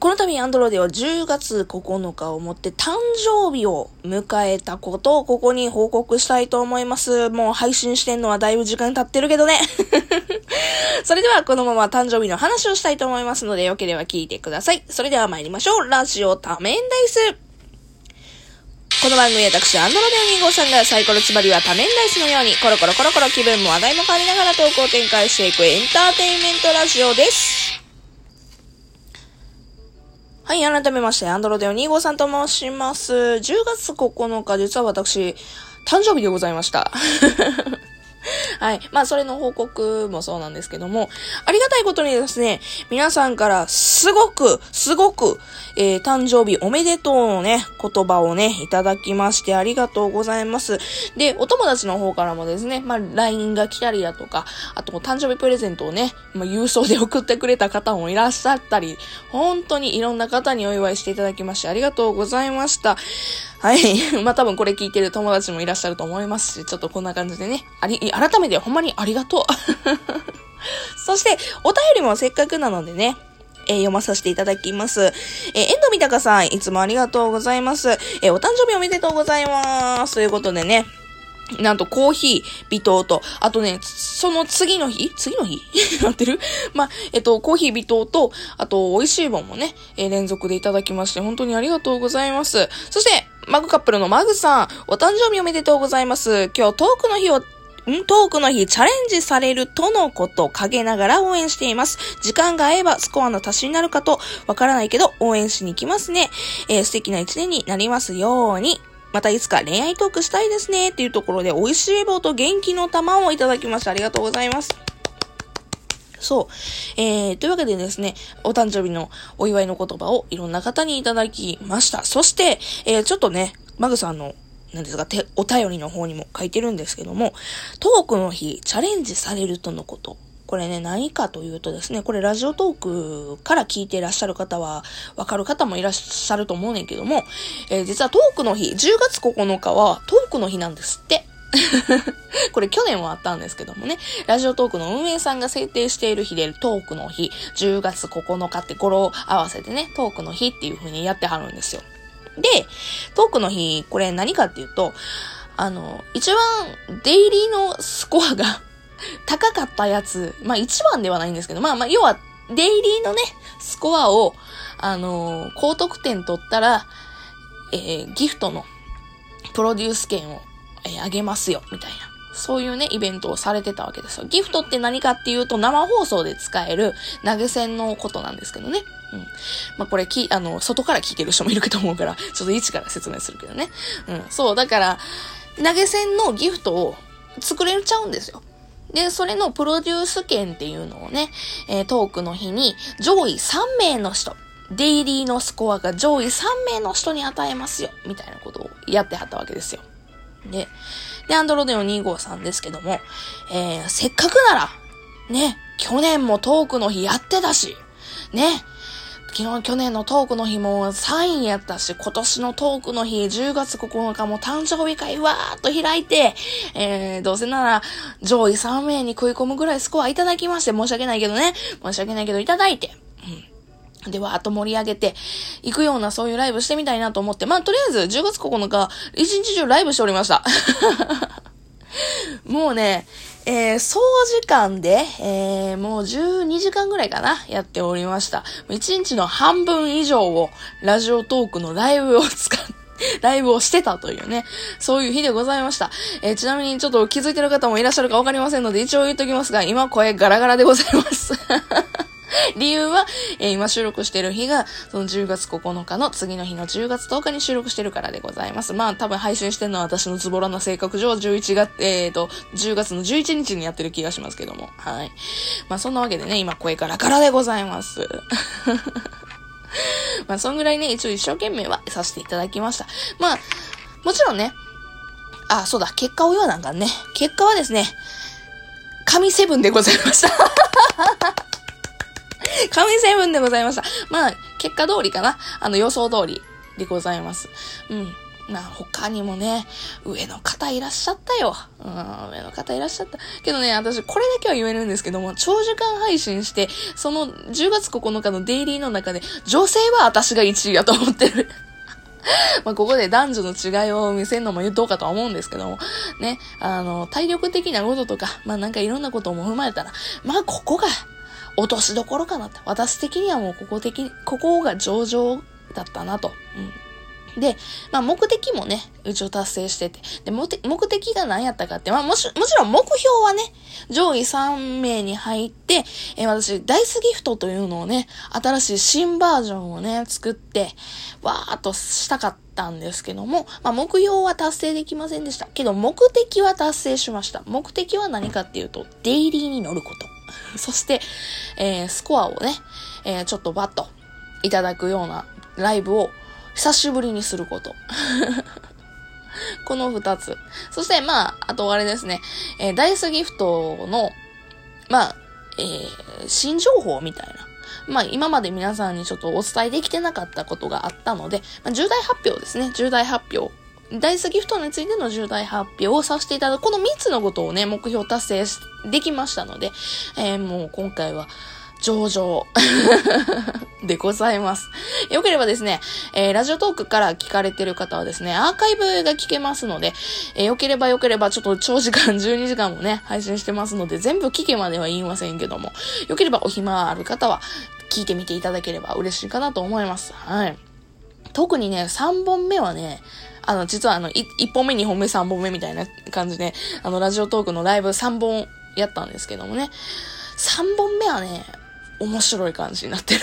この度アンドロデは10月9日をもって誕生日を迎えたことをここに報告したいと思います。もう配信してんのはだいぶ時間経ってるけどね。それではこのまま誕生日の話をしたいと思いますので、よければ聞いてください。それでは参りましょう。ラジオ多面ダイス。この番組は私、アンドロデオ2号さんがサイコロつまりは多面ダイスのように、コロコロコロコロ気分も話題も変わりながらトークを展開していくエンターテインメントラジオです。はい、改めまして、アンドロデオ2号さんと申します。10月9日、実は私、誕生日でございました。はい。まあ、それの報告もそうなんですけども、ありがたいことにですね、皆さんからすごく、すごく、えー、誕生日おめでとうのね、言葉をね、いただきましてありがとうございます。で、お友達の方からもですね、まあ、LINE が来たりだとか、あと、誕生日プレゼントをね、まあ、郵送で送ってくれた方もいらっしゃったり、本当にいろんな方にお祝いしていただきましてありがとうございました。はい。まあ、多分これ聞いてる友達もいらっしゃると思いますし、ちょっとこんな感じでね、あり、改めてほんまにありがとう。そして、お便りもせっかくなのでね、え、読まさせていただきます。えー、遠藤三鷹さん、いつもありがとうございます。えー、お誕生日おめでとうございます。ということでね、なんとコーヒー、微糖と、あとね、その次の日？次の日？なってる？まあ、えっと、コーヒー微糖と、あと、美味しい棒もね、え、連続でいただきまして、本当にありがとうございます。そして、マグカップルのマグさん、お誕生日おめでとうございます。今日トークの日をん？トークの日チャレンジされるとのこと陰ながら応援しています。時間が合えばスコアの足しになるかとわからないけど応援しに行きますね。えー、素敵な一年になりますように。またいつか恋愛トークしたいですね。っていうところで美味しい棒と元気の玉をいただきました。ありがとうございます。そう。えー、というわけでですね、お誕生日のお祝いの言葉をいろんな方にいただきました。そして、えー、ちょっとね、マグさんのなんですか、て、お便りの方にも書いてるんですけども、トークの日、チャレンジされるとのこと。これね、何かというとですね、これラジオトークから聞いていらっしゃる方は、わかる方もいらっしゃると思うねんけども、えー、実はトークの日、10月9日はトークの日なんですって。これ去年はあったんですけどもね、ラジオトークの運営さんが制定している日でトークの日、10月9日って語呂合わせてね、トークの日っていう風にやってはるんですよ。で、トークの日、これ何かっていうと、あの、一番デイリーのスコアが 高かったやつ、まあ一番ではないんですけど、まあまあ、要は、デイリーのね、スコアを、あの高得点取ったら、えー、ギフトのプロデュース券を、え、あげますよ、みたいな。そういうね、イベントをされてたわけですよ。ギフトって何かっていうと、生放送で使える投げ銭のことなんですけどね。うん。まあ、これき、あの、外から聞いてる人もいると思うから、ちょっと一から説明するけどね。うん。そう、だから、投げ銭のギフトを作れちゃうんですよ。で、それのプロデュース券っていうのをね、えー、トークの日に上位3名の人、デイリーのスコアが上位3名の人に与えますよ、みたいなことをやってはったわけですよ。で、で、アンドロデオ2号さんですけども、えー、せっかくなら、ね、去年もトークの日やってたし、ね、昨日、去年のトークの日も3位やったし、今年のトークの日、10月9日も誕生日会わーっと開いて、えー、どうせなら上位3名に食い込むぐらいスコアいただきまして、申し訳ないけどね、申し訳ないけどいただいて、で、わーっと盛り上げて、行くようなそういうライブしてみたいなと思って、まあ、とりあえず10月9日、一日中ライブしておりました。もうね、えー、総時間で、えー、もう12時間ぐらいかな、やっておりました。1日の半分以上をラジオトークのライブを使って、ライブをしてたというね、そういう日でございました。えー、ちなみにちょっと気づいてる方もいらっしゃるかわかりませんので、一応言っときますが、今声ガラガラでございます。理由は、えー、今収録してる日が、その10月9日の次の日の10月10日に収録してるからでございます。まあ、多分配信してるのは私のズボラな性格上、11月、えーと、10月の11日にやってる気がしますけども。はい。まあ、そんなわけでね、今声からからでございます。まあ、そんぐらいね、一応一生懸命はさせていただきました。まあ、もちろんね、あ、そうだ、結果を言わなんかね。結果はですね、神セブンでございました。神セブンでございました。まあ、結果通りかな。あの予想通りでございます。うん。まあ他にもね、上の方いらっしゃったよ。うん、上の方いらっしゃった。けどね、私これだけは言えるんですけども、長時間配信して、その10月9日のデイリーの中で、女性は私が1位やと思ってる。まあ、ここで男女の違いを見せるのも言っとうかとは思うんですけども、ね、あの、体力的なこととか、まあなんかいろんなことも踏まえたら、まあここが落としどころかなって。私的にはもうここ的に、ここが上々だったなと。うんで、まあ目的もね、一応達成してて。で、目的が何やったかって、まあもし、もちろん目標はね、上位3名に入って、え、私、ダイスギフトというのをね、新しい新バージョンをね、作って、わーっとしたかったんですけども、まあ目標は達成できませんでした。けど目的は達成しました。目的は何かっていうと、デイリーに乗ること。そして、えー、スコアをね、えー、ちょっとバッといただくようなライブを久しぶりにすること。この二つ。そして、まあ、あとあれですね、えー、ダイスギフトの、まあ、えー、新情報みたいな。まあ、今まで皆さんにちょっとお伝えできてなかったことがあったので、まあ、重大発表ですね。重大発表。ダイスギフトについての重大発表をさせていただく。この3つのことをね、目標達成できましたので、えー、もう今回は、上々 でございます。よければですね、えー、ラジオトークから聞かれてる方はですね、アーカイブが聞けますので、えー、よければよければちょっと長時間 12時間もね、配信してますので、全部聞けまでは言いませんけども、よければお暇ある方は聞いてみていただければ嬉しいかなと思います。はい。特にね、3本目はね、あの、実はあの、1本目、2本目、3本目みたいな感じで、あの、ラジオトークのライブ3本やったんですけどもね、3本目はね、面白い感じになってる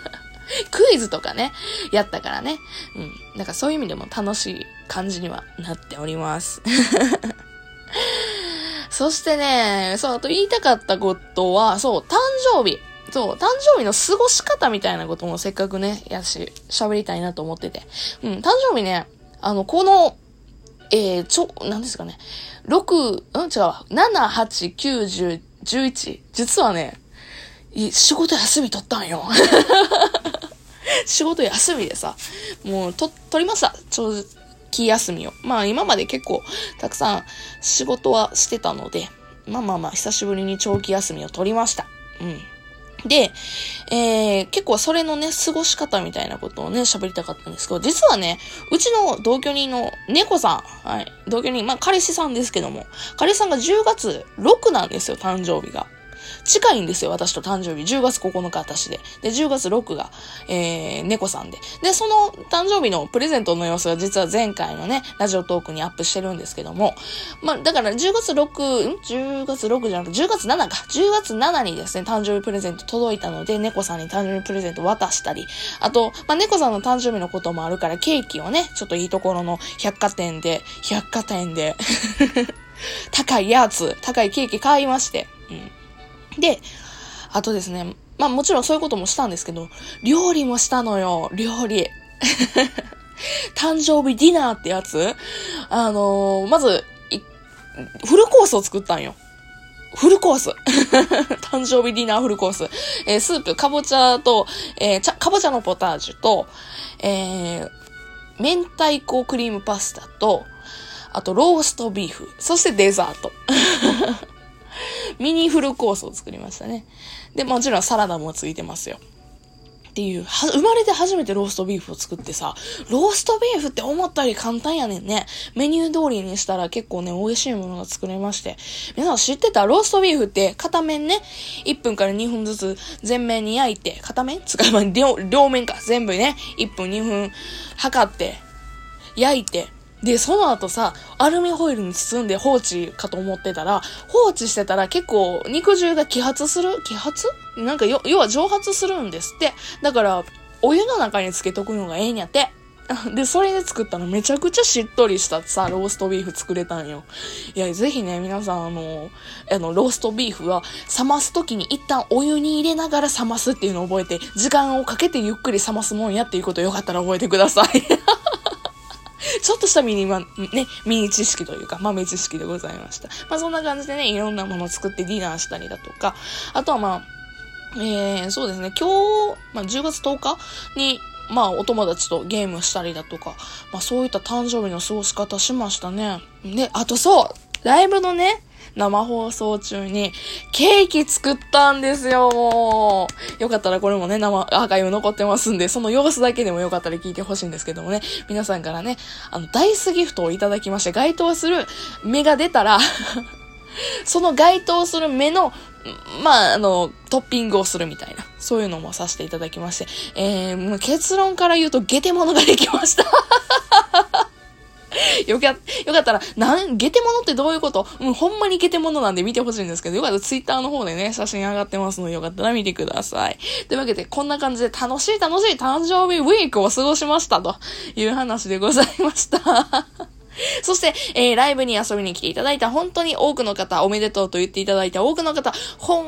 クイズとかね、やったからね。うん。なんかそういう意味でも楽しい感じにはなっております。そしてね、そう、あと言いたかったことは、そう、誕生日。そう、誕生日の過ごし方みたいなこともせっかくね、やし、喋りたいなと思ってて。うん、誕生日ね、あの、この、えー、ちょ、なんですかね、6、うん、違う、7、8、9、10、11。実はね、仕事休み取ったんよ。仕事休みでさ、もう、と、取りました。長期休みを。まあ今まで結構たくさん仕事はしてたので、まあまあまあ久しぶりに長期休みを取りました。うん。で、えー、結構それのね、過ごし方みたいなことをね、喋りたかったんですけど、実はね、うちの同居人の猫さん、はい、同居人、まあ彼氏さんですけども、彼氏さんが10月6なんですよ、誕生日が。近いんですよ、私と誕生日。10月9日私で。で、10月6が、えー、猫さんで。で、その誕生日のプレゼントの様子が実は前回のね、ラジオトークにアップしてるんですけども、まあ、だから10月6、ん ?10 月6じゃなくて、10月7か。10月7にですね、誕生日プレゼント届いたので、猫さんに誕生日プレゼント渡したり、あと、まあ、猫さんの誕生日のこともあるから、ケーキをね、ちょっといいところの百貨店で、百貨店で 高いやつ、高いケーキ買いまして、うん。で、あとですね、まあもちろんそういうこともしたんですけど、料理もしたのよ、料理。誕生日ディナーってやつあのー、まず、フルコースを作ったんよ。フルコース。誕生日ディナーフルコース。えー、スープ、かぼちゃと、えー、かぼちゃのポタージュと、えー、明太子クリームパスタと、あとローストビーフ、そしてデザート。ミニフルコースを作りましたね。で、もちろんサラダもついてますよ。っていう、は生まれて初めてローストビーフを作ってさ、ローストビーフって思ったより簡単やねんね。メニュー通りにしたら結構ね、美味しいものが作れまして。皆さん知ってた？ローストビーフって片面ね、1分から2分ずつ全面に焼いて、片面？使えば両両面か、全部ね、1分2分測って、焼いて、で、その後さ、アルミホイルに包んで放置かと思ってたら、放置してたら結構肉汁が揮発する？揮発？なんかよ要は蒸発するんですって。だから、お湯の中につけとくのがええんやって。で、それで作ったのめちゃくちゃしっとりしたさ、ローストビーフ作れたんよ。いや、ぜひね、皆さん、あの、あの、ローストビーフは、冷ます時に一旦お湯に入れながら冷ますっていうのを覚えて、時間をかけてゆっくり冷ますもんやっていうことよかったら覚えてください。ちょっとしたミニマ、ね、ミニ知識というか、豆知識でございました。まあそんな感じでね、いろんなもの作ってディナーしたりだとか、あとはまあ、えー、そうですね、今日、まあ10月10日に、まあ、お友達とゲームしたりだとか、まあ、そういった誕生日の過ごし方しましたね。で、あとそうライブのね、生放送中にケーキ作ったんですよ、もう。よかったらこれもね、生、アーカイブ残ってますんで、その様子だけでもよかったら聞いてほしいんですけどもね、皆さんからね、あの、ダイスギフトをいただきまして、該当する目が出たら その該当する目の、まあ、あの、トッピングをするみたいな、そういうのもさせていただきまして、えー、結論から言うと、ゲテモノができました。よか、よかったら、なん、ゲテモノってどういうこと？うん、ほんまにゲテモノなんで見てほしいんですけど、よかったらツイッターの方でね、写真上がってますので、よかったら見てください。というわけで、こんな感じで楽しい楽しい誕生日ウィークを過ごしましたという話でございました。そして、えー、ライブに遊びに来ていただいた本当に多くの方、おめでとうと言っていただいた多くの方、本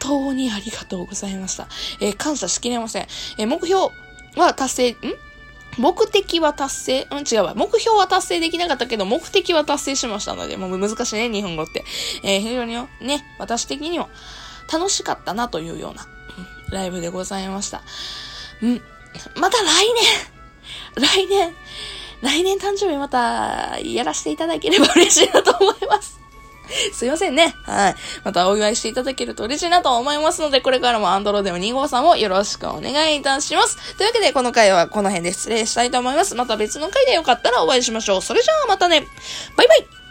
当にありがとうございました。えー、感謝しきれません。えー、目標は達成、ん？目的は達成？うん、違うわ。目標は達成できなかったけど、目的は達成しましたので、もう難しいね、日本語って。えー、非常にね、私的には楽しかったなというような、うん、ライブでございました。うん。また来年来年来年誕生日またやらせていただければ嬉しいなと思います。すいませんね。はい。またお祝いしていただけると嬉しいなと思いますので、これからもアンドロデオ2号さんをよろしくお願いいたします。というわけで、この回はこの辺で失礼したいと思います。また別の回でよかったらお会いしましょう。それじゃあまたね。バイバイ